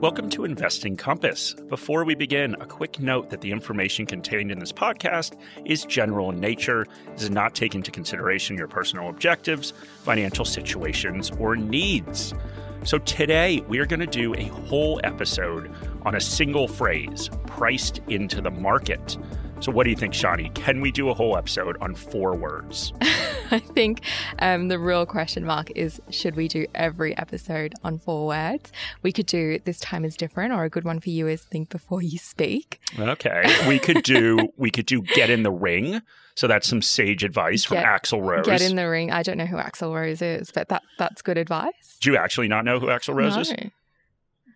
Welcome to Investing Compass. Before we begin, a quick note that the information contained in this podcast is general in nature, does not take into consideration your personal objectives, financial situations, or needs. So today we are going to do a whole episode on a single phrase, priced into the market. So, what do you think, Shani? Can we do a whole episode on four words? I think um, the real question mark is should we do every episode on four words? We could do this time is different, or a good one for you is think before you speak. Okay, we could do we could do get in the ring. So that's some sage advice from Get- Axl Rose. Get in the ring. I don't know who Axl Rose is, but that that's good advice. do you actually not know who Axl Rose is?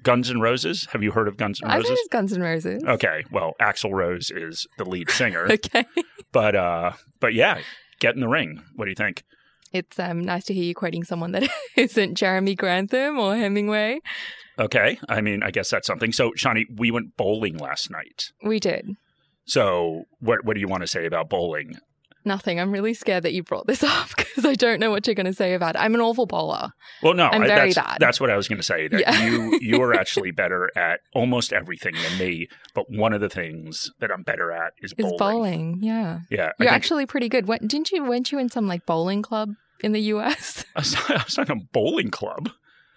Guns N' Roses. Have you heard of Guns N' Roses? I've heard of Guns N' Roses. Okay, well, Axl Rose is the lead singer, Okay. but uh, but yeah, get in the ring. What do you think? It's um, nice to hear you quoting someone that isn't Jeremy Grantham or Hemingway. Okay, I mean, I guess that's something. So, Shani, we went bowling last night. We did. So, what what do you want to say about bowling? Nothing. I'm really scared that you brought this up because I don't know what you're going to say about it. I'm an awful bowler. Well, no, I'm I- very that's, bad. That's what I was going to say. That Yeah. you you are actually better at almost everything than me. But one of the things that I'm better at is bowling. Is bowling. Yeah. Yeah, You're think- actually pretty good. When, didn't you, weren't you in some like bowling club in the US? I was, I was on a bowling club.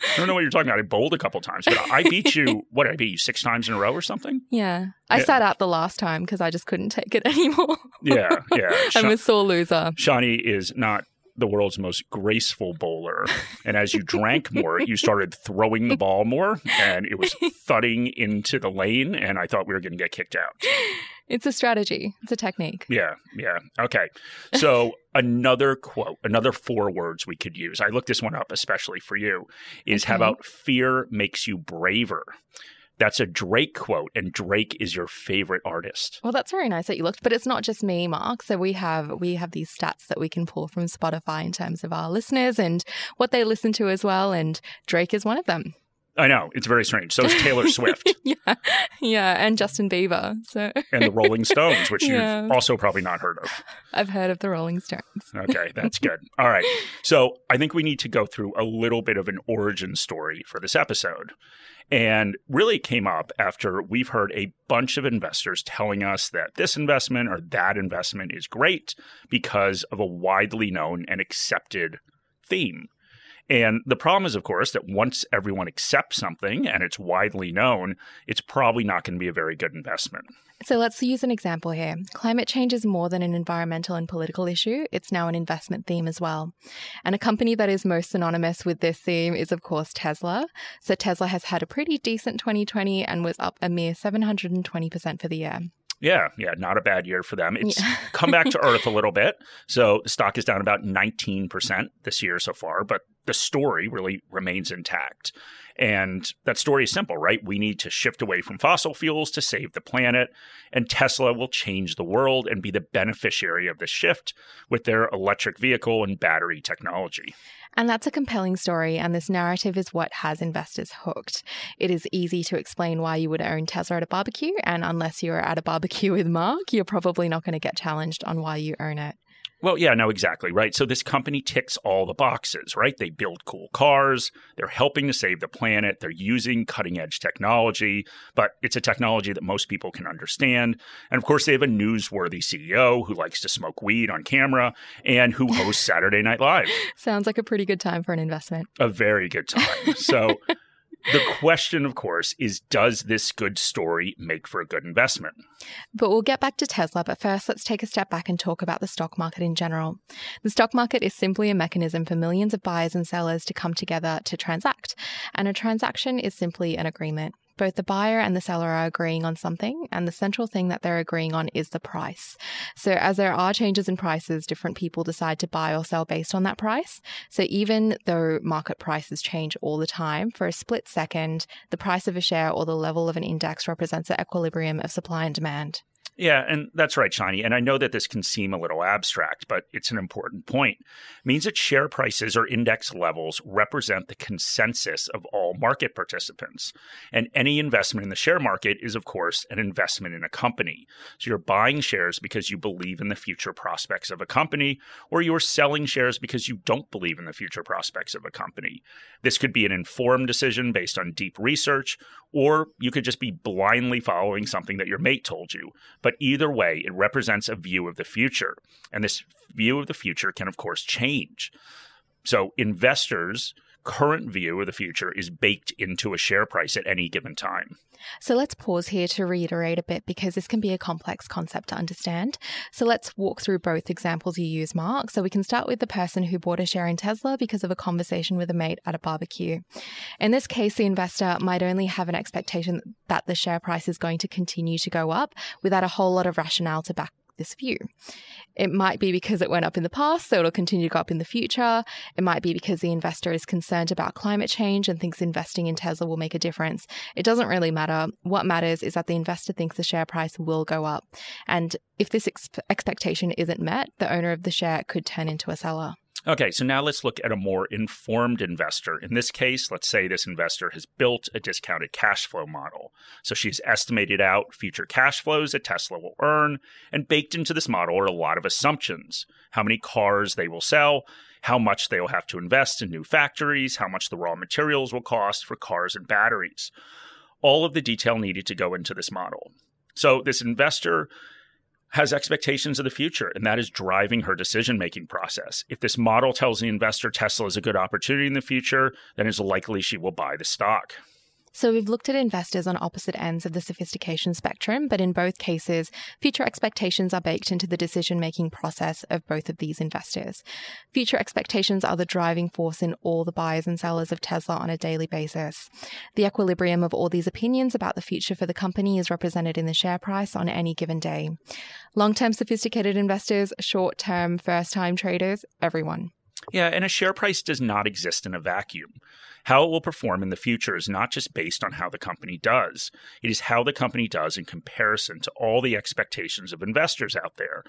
I don't know what you're talking about. I bowled a couple times, but I beat you. What did I beat you six times in a row or something? Yeah. I Yeah. sat out the last time because I just couldn't take it anymore. Yeah, yeah. I'm a sore loser. Shani is not the world's most graceful bowler. And as you drank more, you started throwing the ball more, and it was thudding into the lane. And I thought we were going to get kicked out. It's a strategy. It's a technique. Yeah, yeah. Okay. So another quote, another four words we could use. I looked this one up especially for you. Is how about fear makes you braver? That's a Drake quote, and Drake is your favorite artist. Well, that's very nice that you looked, but it's not just me, Mark. So we have we have these stats that we can pull from Spotify in terms of our listeners and what they listen to as well, and Drake is one of them. I know it's very strange. So is Taylor Swift yeah, yeah, and Justin Bieber. So and the Rolling Stones, which Yeah. you've also probably not heard of. I've heard of the Rolling Stones. Okay, that's good. All right. So I think we need to go through a little bit of an origin story for this episode. And really came up after we've heard a bunch of investors telling us that this investment or that investment is great because of a widely known and accepted theme. And the problem is, of course, that once everyone accepts something and it's widely known, it's probably not going to be a very good investment. So let's use an example here. Climate change is more than an environmental and political issue, it's now an investment theme as well. And a company that is most synonymous with this theme is, of course, Tesla. So Tesla has had a pretty decent 2020 and was up a mere 720% for the year. Yeah, yeah, not a bad year for them. It's Yeah. come back to earth a little bit. So the stock is down about 19% this year so far, but the story really remains intact. And that story is simple, right? We need to shift away from fossil fuels to save the planet, and Tesla will change the world and be the beneficiary of the shift with their electric vehicle and battery technology. And that's a compelling story, and this narrative is what has investors hooked. It is easy to explain why you would own Tesla at a barbecue, and unless you're at a barbecue with Mark, you're probably not going to get challenged on why you own it. Well, yeah, no, exactly, right? So this company ticks all the boxes, right? They build cool cars, they're helping to save the planet, they're using cutting edge technology, but it's a technology that most people can understand. And of course, they have a newsworthy CEO who likes to smoke weed on camera and who hosts Saturday Night Live. Sounds like a pretty good time for an investment. A very good time. So the question, of course, is does this good story make for a good investment? But we'll get back to Tesla, but first let's take a step back and talk about the stock market in general. The stock market is simply a mechanism for millions of buyers and sellers to come together to transact. And a transaction is simply an agreement. Both the buyer and the seller are agreeing on something, and the central thing that they're agreeing on is the price. So, as there are changes in prices, different people decide to buy or sell based on that price. So, even though market prices change all the time, for a split second, the price of a share or the level of an index represents the equilibrium of supply and demand. Yeah, and that's right, Shani. And I know that this can seem a little abstract, but it's an important point. It means that share prices or index levels represent the consensus of all market participants. And any investment in the share market is, of course, an investment in a company. So you're buying shares because you believe in the future prospects of a company, or you're selling shares because you don't believe in the future prospects of a company. This could be an informed decision based on deep research, or you could just be blindly following something that your mate told you. But either way, it represents a view of the future. And this view of the future can, of course, change. So investors current view of the future is baked into a share price at any given time. So let's pause here to reiterate a bit because this can be a complex concept to understand. So let's walk through both examples you use, Mark. So we can start with the person who bought a share in Tesla because of a conversation with a mate at a barbecue. In this case, the investor might only have an expectation that the share price is going to continue to go up without a whole lot of rationale to back this view. It might be because it went up in the past, so it'll continue to go up in the future. It might be because the investor is concerned about climate change and thinks investing in Tesla will make a difference. It doesn't really matter. What matters is that the investor thinks the share price will go up. And if this ex- expectation isn't met, the owner of the share could turn into a seller. Okay, so now let's look at a more informed investor. In this case, let's say this investor has built a discounted cash flow model. So she's estimated out future cash flows that Tesla will earn, and baked into this model are a lot of assumptions how many cars they will sell, how much they will have to invest in new factories, how much the raw materials will cost for cars and batteries. All of the detail needed to go into this model. So this investor has expectations of the future, and that is driving her decision making process. If this model tells the investor Tesla is a good opportunity in the future, then it's likely she will buy the stock. So we've looked at investors on opposite ends of the sophistication spectrum, but in both cases, future expectations are baked into the decision making process of both of these investors. Future expectations are the driving force in all the buyers and sellers of Tesla on a daily basis. The equilibrium of all these opinions about the future for the company is represented in the share price on any given day. Long term sophisticated investors, short term first time traders, everyone. Yeah, and a share price does not exist in a vacuum. How it will perform in the future is not just based on how the company does, it is how the company does in comparison to all the expectations of investors out there.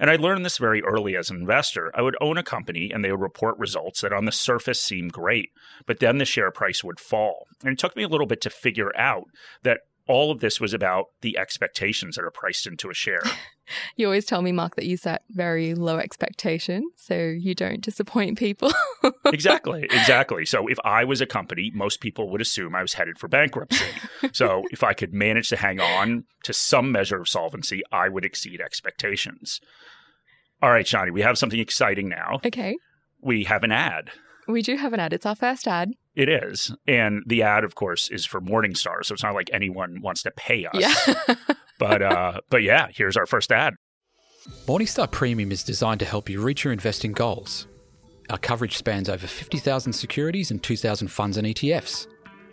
And I learned this very early as an investor. I would own a company and they would report results that on the surface seemed great, but then the share price would fall. And it took me a little bit to figure out that all of this was about the expectations that are priced into a share. you always tell me, Mark, that you set very low expectations so you don't disappoint people. exactly, exactly. So if I was a company, most people would assume I was headed for bankruptcy. so if I could manage to hang on to some measure of solvency, I would exceed expectations. All right, Shani, we have something exciting now. Okay. We have an ad. We do have an ad. It's our first ad. It is. And the ad, of course, is for Morningstar. So it's not like anyone wants to pay us. Yeah. but uh, but yeah, here's our first ad. Morningstar Premium is designed to help you reach your investing goals. Our coverage spans over 50,000 securities and 2,000 funds and ETFs.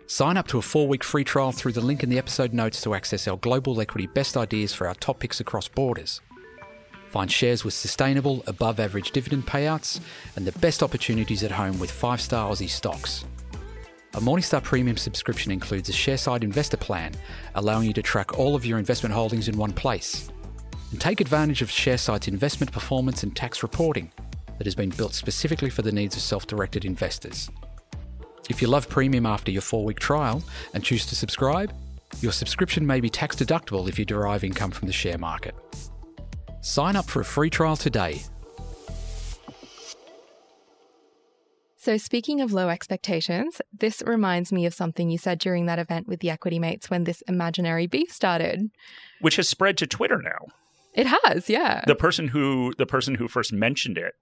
Sign up to a four week free trial through the link in the episode notes to access our global equity best ideas for our top picks across borders. Find shares with sustainable, above average dividend payouts and the best opportunities at home with 5 star Aussie stocks. A Morningstar Premium subscription includes a Sharesight investor plan, allowing you to track all of your investment holdings in one place. And take advantage of Sharesight's investment performance and tax reporting that has been built specifically for the needs of self directed investors. If you love Premium after your four week trial and choose to subscribe, your subscription may be tax deductible if you derive income from the share market. Sign up for a free trial today. So, speaking of low expectations, this reminds me of something you said during that event with the equity mates when this imaginary beef started, which has spread to Twitter now. It has, yeah. The person who the person who first mentioned it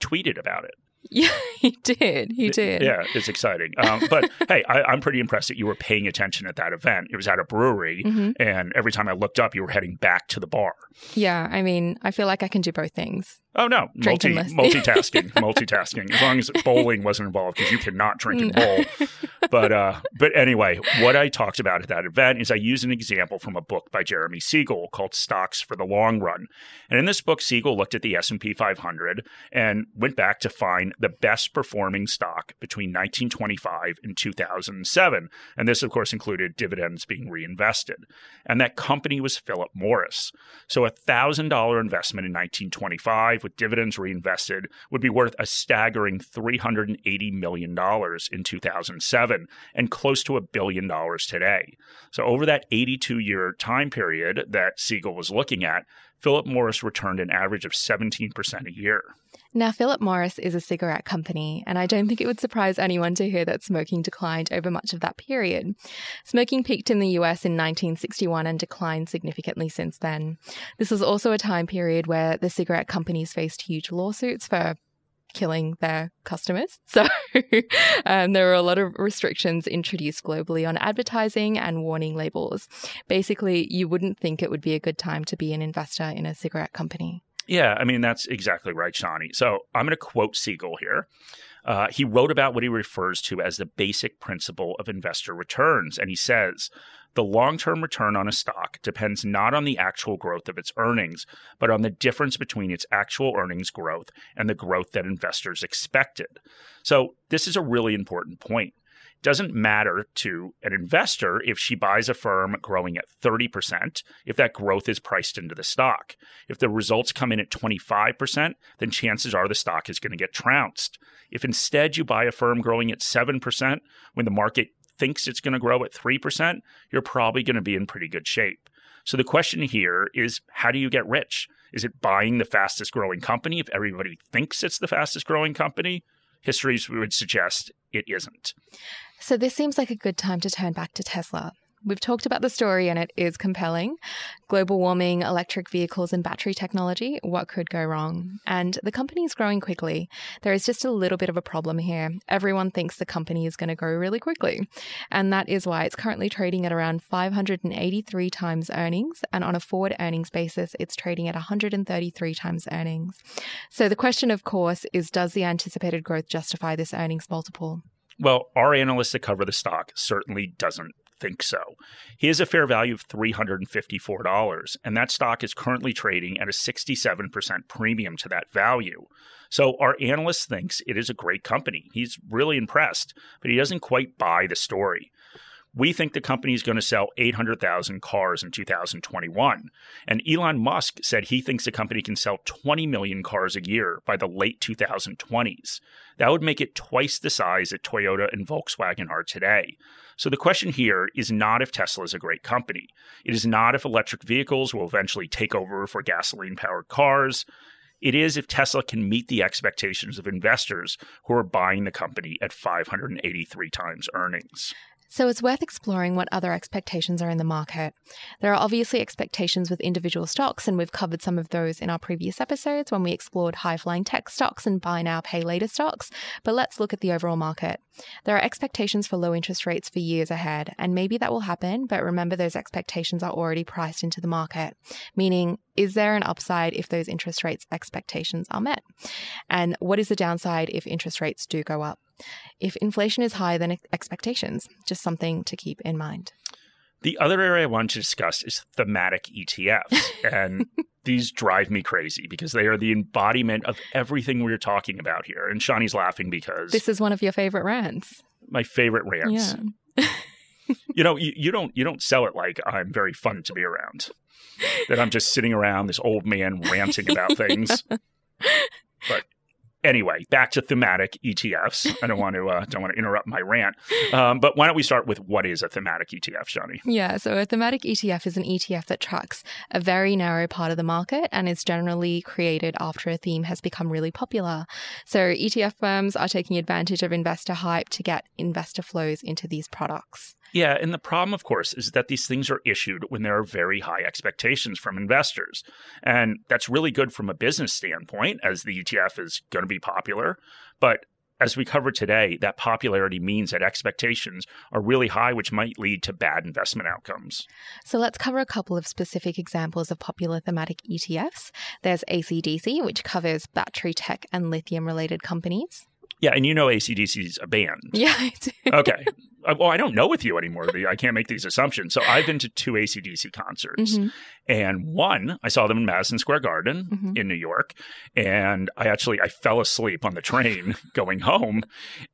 tweeted about it. Yeah, he did. He did. Yeah, it's exciting. Um, but hey, I, am pretty impressed that you were paying attention at that event. It was at a brewery, mm-hmm. and every time I looked up, you were heading back to the bar. Yeah, I mean, I feel like I can do both things. Oh no, multi multitasking, multitasking. As long as bowling wasn't involved, because you cannot drink and bowl. But uh, but anyway, what I talked about at that event is I used an example from a book by Jeremy Siegel called Stocks for the Long Run. And in this book, Siegel looked at the S&P 500 and went back to find the best performing stock between 1925 and 2007. And this, of course, included dividends being reinvested. And that company was Philip Morris. So a $1,000 investment in 1925 with dividends reinvested would be worth a staggering $380 million in 2007 and close to a billion dollars today. So over that 82 year time period that Siegel was looking at, Philip Morris returned an average of 17% a year. Now, Philip Morris is a cigarette company, and I don't think it would surprise anyone to hear that smoking declined over much of that period. Smoking peaked in the US in 1961 and declined significantly since then. This was also a time period where the cigarette companies faced huge lawsuits for killing their customers. So um, there were a lot of restrictions introduced globally on advertising and warning labels. Basically, you wouldn't think it would be a good time to be an investor in a cigarette company. Yeah, I mean, that's exactly right, Shani. So I'm going to quote Siegel here. Uh, he wrote about what he refers to as the basic principle of investor returns. And he says, the long term return on a stock depends not on the actual growth of its earnings, but on the difference between its actual earnings growth and the growth that investors expected. So, this is a really important point doesn't matter to an investor if she buys a firm growing at 30%, if that growth is priced into the stock. If the results come in at 25%, then chances are the stock is going to get trounced. If instead you buy a firm growing at 7% when the market thinks it's going to grow at 3%, you're probably going to be in pretty good shape. So the question here is how do you get rich? Is it buying the fastest growing company if everybody thinks it's the fastest growing company? Histories we would suggest it isn't. So, this seems like a good time to turn back to Tesla. We've talked about the story and it is compelling. Global warming, electric vehicles, and battery technology. What could go wrong? And the company is growing quickly. There is just a little bit of a problem here. Everyone thinks the company is going to grow really quickly. And that is why it's currently trading at around 583 times earnings. And on a forward earnings basis, it's trading at 133 times earnings. So the question, of course, is does the anticipated growth justify this earnings multiple? Well, our analysts that cover the stock certainly doesn't think so. He has a fair value of $354, and that stock is currently trading at a 67% premium to that value. So our analyst thinks it is a great company. He's really impressed, but he doesn't quite buy the story. We think the company is going to sell 800,000 cars in 2021. And Elon Musk said he thinks the company can sell 20 million cars a year by the late 2020s. That would make it twice the size that Toyota and Volkswagen are today. So the question here is not if Tesla is a great company. It is not if electric vehicles will eventually take over for gasoline powered cars. It is if Tesla can meet the expectations of investors who are buying the company at 583 times earnings. So it's worth exploring what other expectations are in the market. There are obviously expectations with individual stocks, and we've covered some of those in our previous episodes when we explored high flying tech stocks and buy now, pay later stocks. But let's look at the overall market. There are expectations for low interest rates for years ahead, and maybe that will happen, but remember those expectations are already priced into the market, meaning is there an upside if those interest rates expectations are met? And what is the downside if interest rates do go up? If inflation is higher than expectations, just something to keep in mind. The other area I want to discuss is thematic ETFs. And these drive me crazy because they are the embodiment of everything we're talking about here. And Shani's laughing because this is one of your favorite rants. My favorite rants. Yeah. you know, you, you don't you don't sell it like I'm very fun to be around. That I'm just sitting around this old man ranting about things. Anyway, back to thematic ETFs. I don't want to uh, don't want to interrupt my rant, um, but why don't we start with what is a thematic ETF, Shani? Yeah, so a thematic ETF is an ETF that tracks a very narrow part of the market and is generally created after a theme has become really popular. So ETF firms are taking advantage of investor hype to get investor flows into these products. Yeah, and the problem, of course, is that these things are issued when there are very high expectations from investors. And that's really good from a business standpoint, as the ETF is going to be popular. But as we covered today, that popularity means that expectations are really high, which might lead to bad investment outcomes. So let's cover a couple of specific examples of popular thematic ETFs. There's ACDC, which covers battery tech and lithium related companies. Yeah, and you know ACDC's a band. Yeah, I do. Okay. Uh, well, I don't know with you anymore. I can't make these assumptions. So I've been to two ACDC concerts. Mhm. And one, I saw them in Madison Square Garden Mhm. in New York. And I actually I fell asleep on the train going home.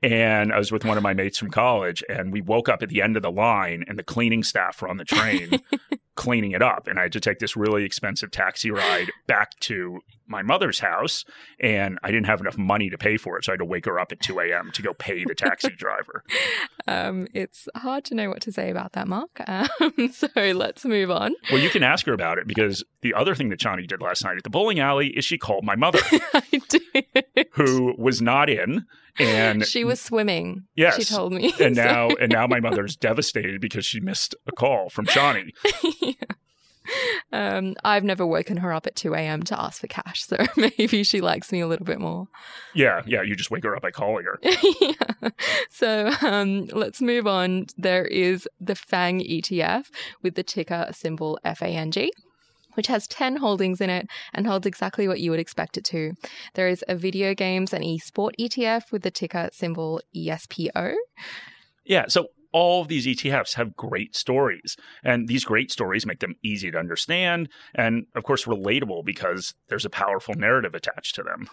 And I was with one of my mates from college. And we woke up at the end of the line and the cleaning staff were on the train cleaning it up. And I had to take this really expensive taxi ride back to my mother's house. And I didn't have enough money to pay for it. So I had to wake her up at 2 a.m. to go pay the taxi driver. Um, it's hard to know what to say about that, Mark. Um, so let's move on. Well, you can ask her about it because the other thing that Shani did last night at the bowling alley is she called my mother, who was not in, and she was swimming. Yes. She told me. and So- now and now my mother's devastated because she missed a call from Shani. um, I've never woken her up at 2 a.m. to ask for cash, so maybe she likes me a little bit more. Yeah, yeah. You just wake her up by calling her. yeah. So um, let's move on. There is the FANG ETF with the ticker symbol FANG. Which has 10 holdings in it and holds exactly what you would expect it to. There is a video games and esport ETF with the ticker symbol ESPO. Yeah. So all of these ETFs have great stories, and these great stories make them easy to understand, and of course relatable because there's a powerful narrative attached to them.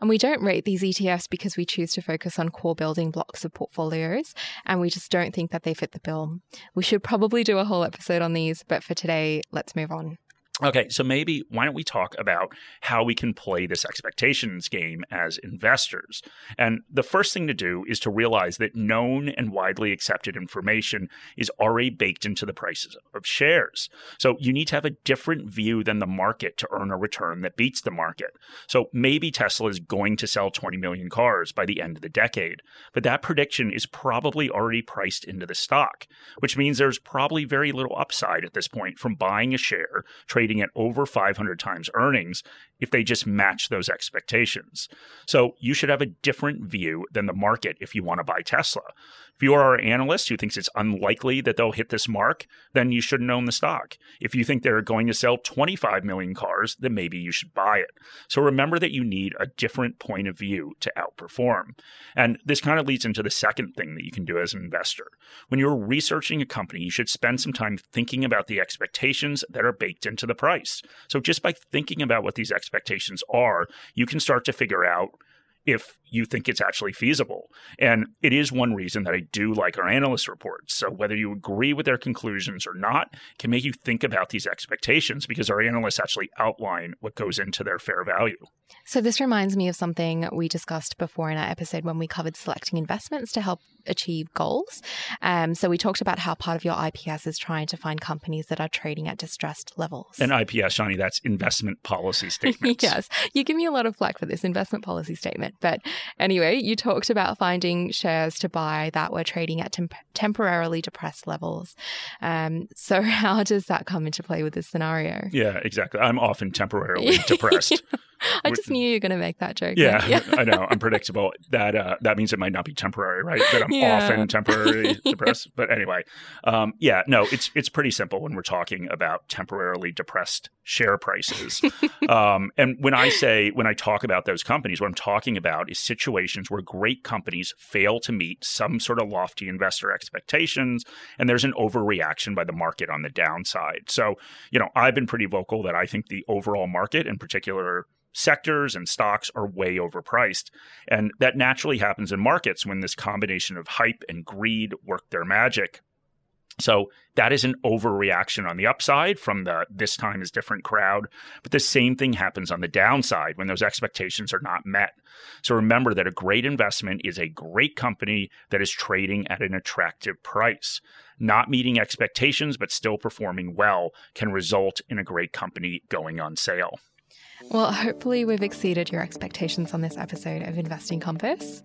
And we don't rate these ETFs because we choose to focus on core building blocks of portfolios, and we just don't think that they fit the bill. We should probably do a whole episode on these, but for today, let's move on. Okay, so maybe why don't we talk about how we can play this expectations game as investors? And the first thing to do is to realize that known and widely accepted information is already baked into the prices of shares. So you need to have a different view than the market to earn a return that beats the market. So maybe Tesla is going to sell 20 million cars by the end of the decade, but that prediction is probably already priced into the stock, which means there's probably very little upside at this point from buying a share, trading at over 500 times earnings if they just match those expectations. So you should have a different view than the market if you want to buy Tesla. If you are an analyst who thinks it's unlikely that they'll hit this mark, then you shouldn't own the stock. If you think they're going to sell 25 million cars, then maybe you should buy it. So remember that you need a different point of view to outperform. And this kind of leads into the second thing that you can do as an investor. When you're researching a company, you should spend some time thinking about the expectations that are baked into the price. So just by thinking about what these expectations are, you can start to figure out if you think it's actually feasible. And it is one reason that I do like our analyst reports. So whether you agree with their conclusions or not can make you think about these expectations because our analysts actually outline what goes into their fair value. So, this reminds me of something we discussed before in our episode when we covered selecting investments to help achieve goals. Um, so, we talked about how part of your IPS is trying to find companies that are trading at distressed levels. And IPS, Shani, that's investment policy statement. yes, you give me a lot of flack for this investment policy statement. But anyway, you talked about finding shares to buy that were trading at temp- temporarily depressed levels. Um, so, how does that come into play with this scenario? Yeah, exactly. I'm often temporarily depressed. I just knew you were going to make that joke. Yeah, I know. I'm predictable. That uh, that means it might not be temporary, right? That I'm Yeah. often temporarily depressed. But anyway, um, yeah, no, it's it's pretty simple when we're talking about temporarily depressed share prices. um, and when I say when I talk about those companies, what I'm talking about is situations where great companies fail to meet some sort of lofty investor expectations, and there's an overreaction by the market on the downside. So, you know, I've been pretty vocal that I think the overall market, in particular sectors and stocks are way overpriced. And that naturally happens in markets when this combination of hype and greed work their magic. So that is an overreaction on the upside from the this time is different crowd. But the same thing happens on the downside when those expectations are not met. So remember that a great investment is a great company that is trading at an attractive price. Not meeting expectations but still performing well can result in a great company going on sale. Well, hopefully, we've exceeded your expectations on this episode of Investing Compass.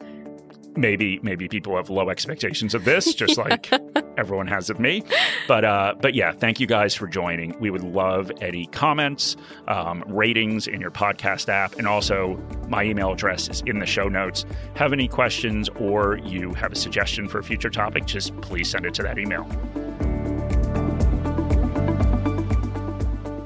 Maybe maybe people have low expectations of this, just like everyone has of me. But uh, but yeah, thank you guys for joining. We would love any comments, um, ratings in your podcast app, and also my email address is in the show notes. Have any questions or you have a suggestion for a future topic? Just please send it to that email.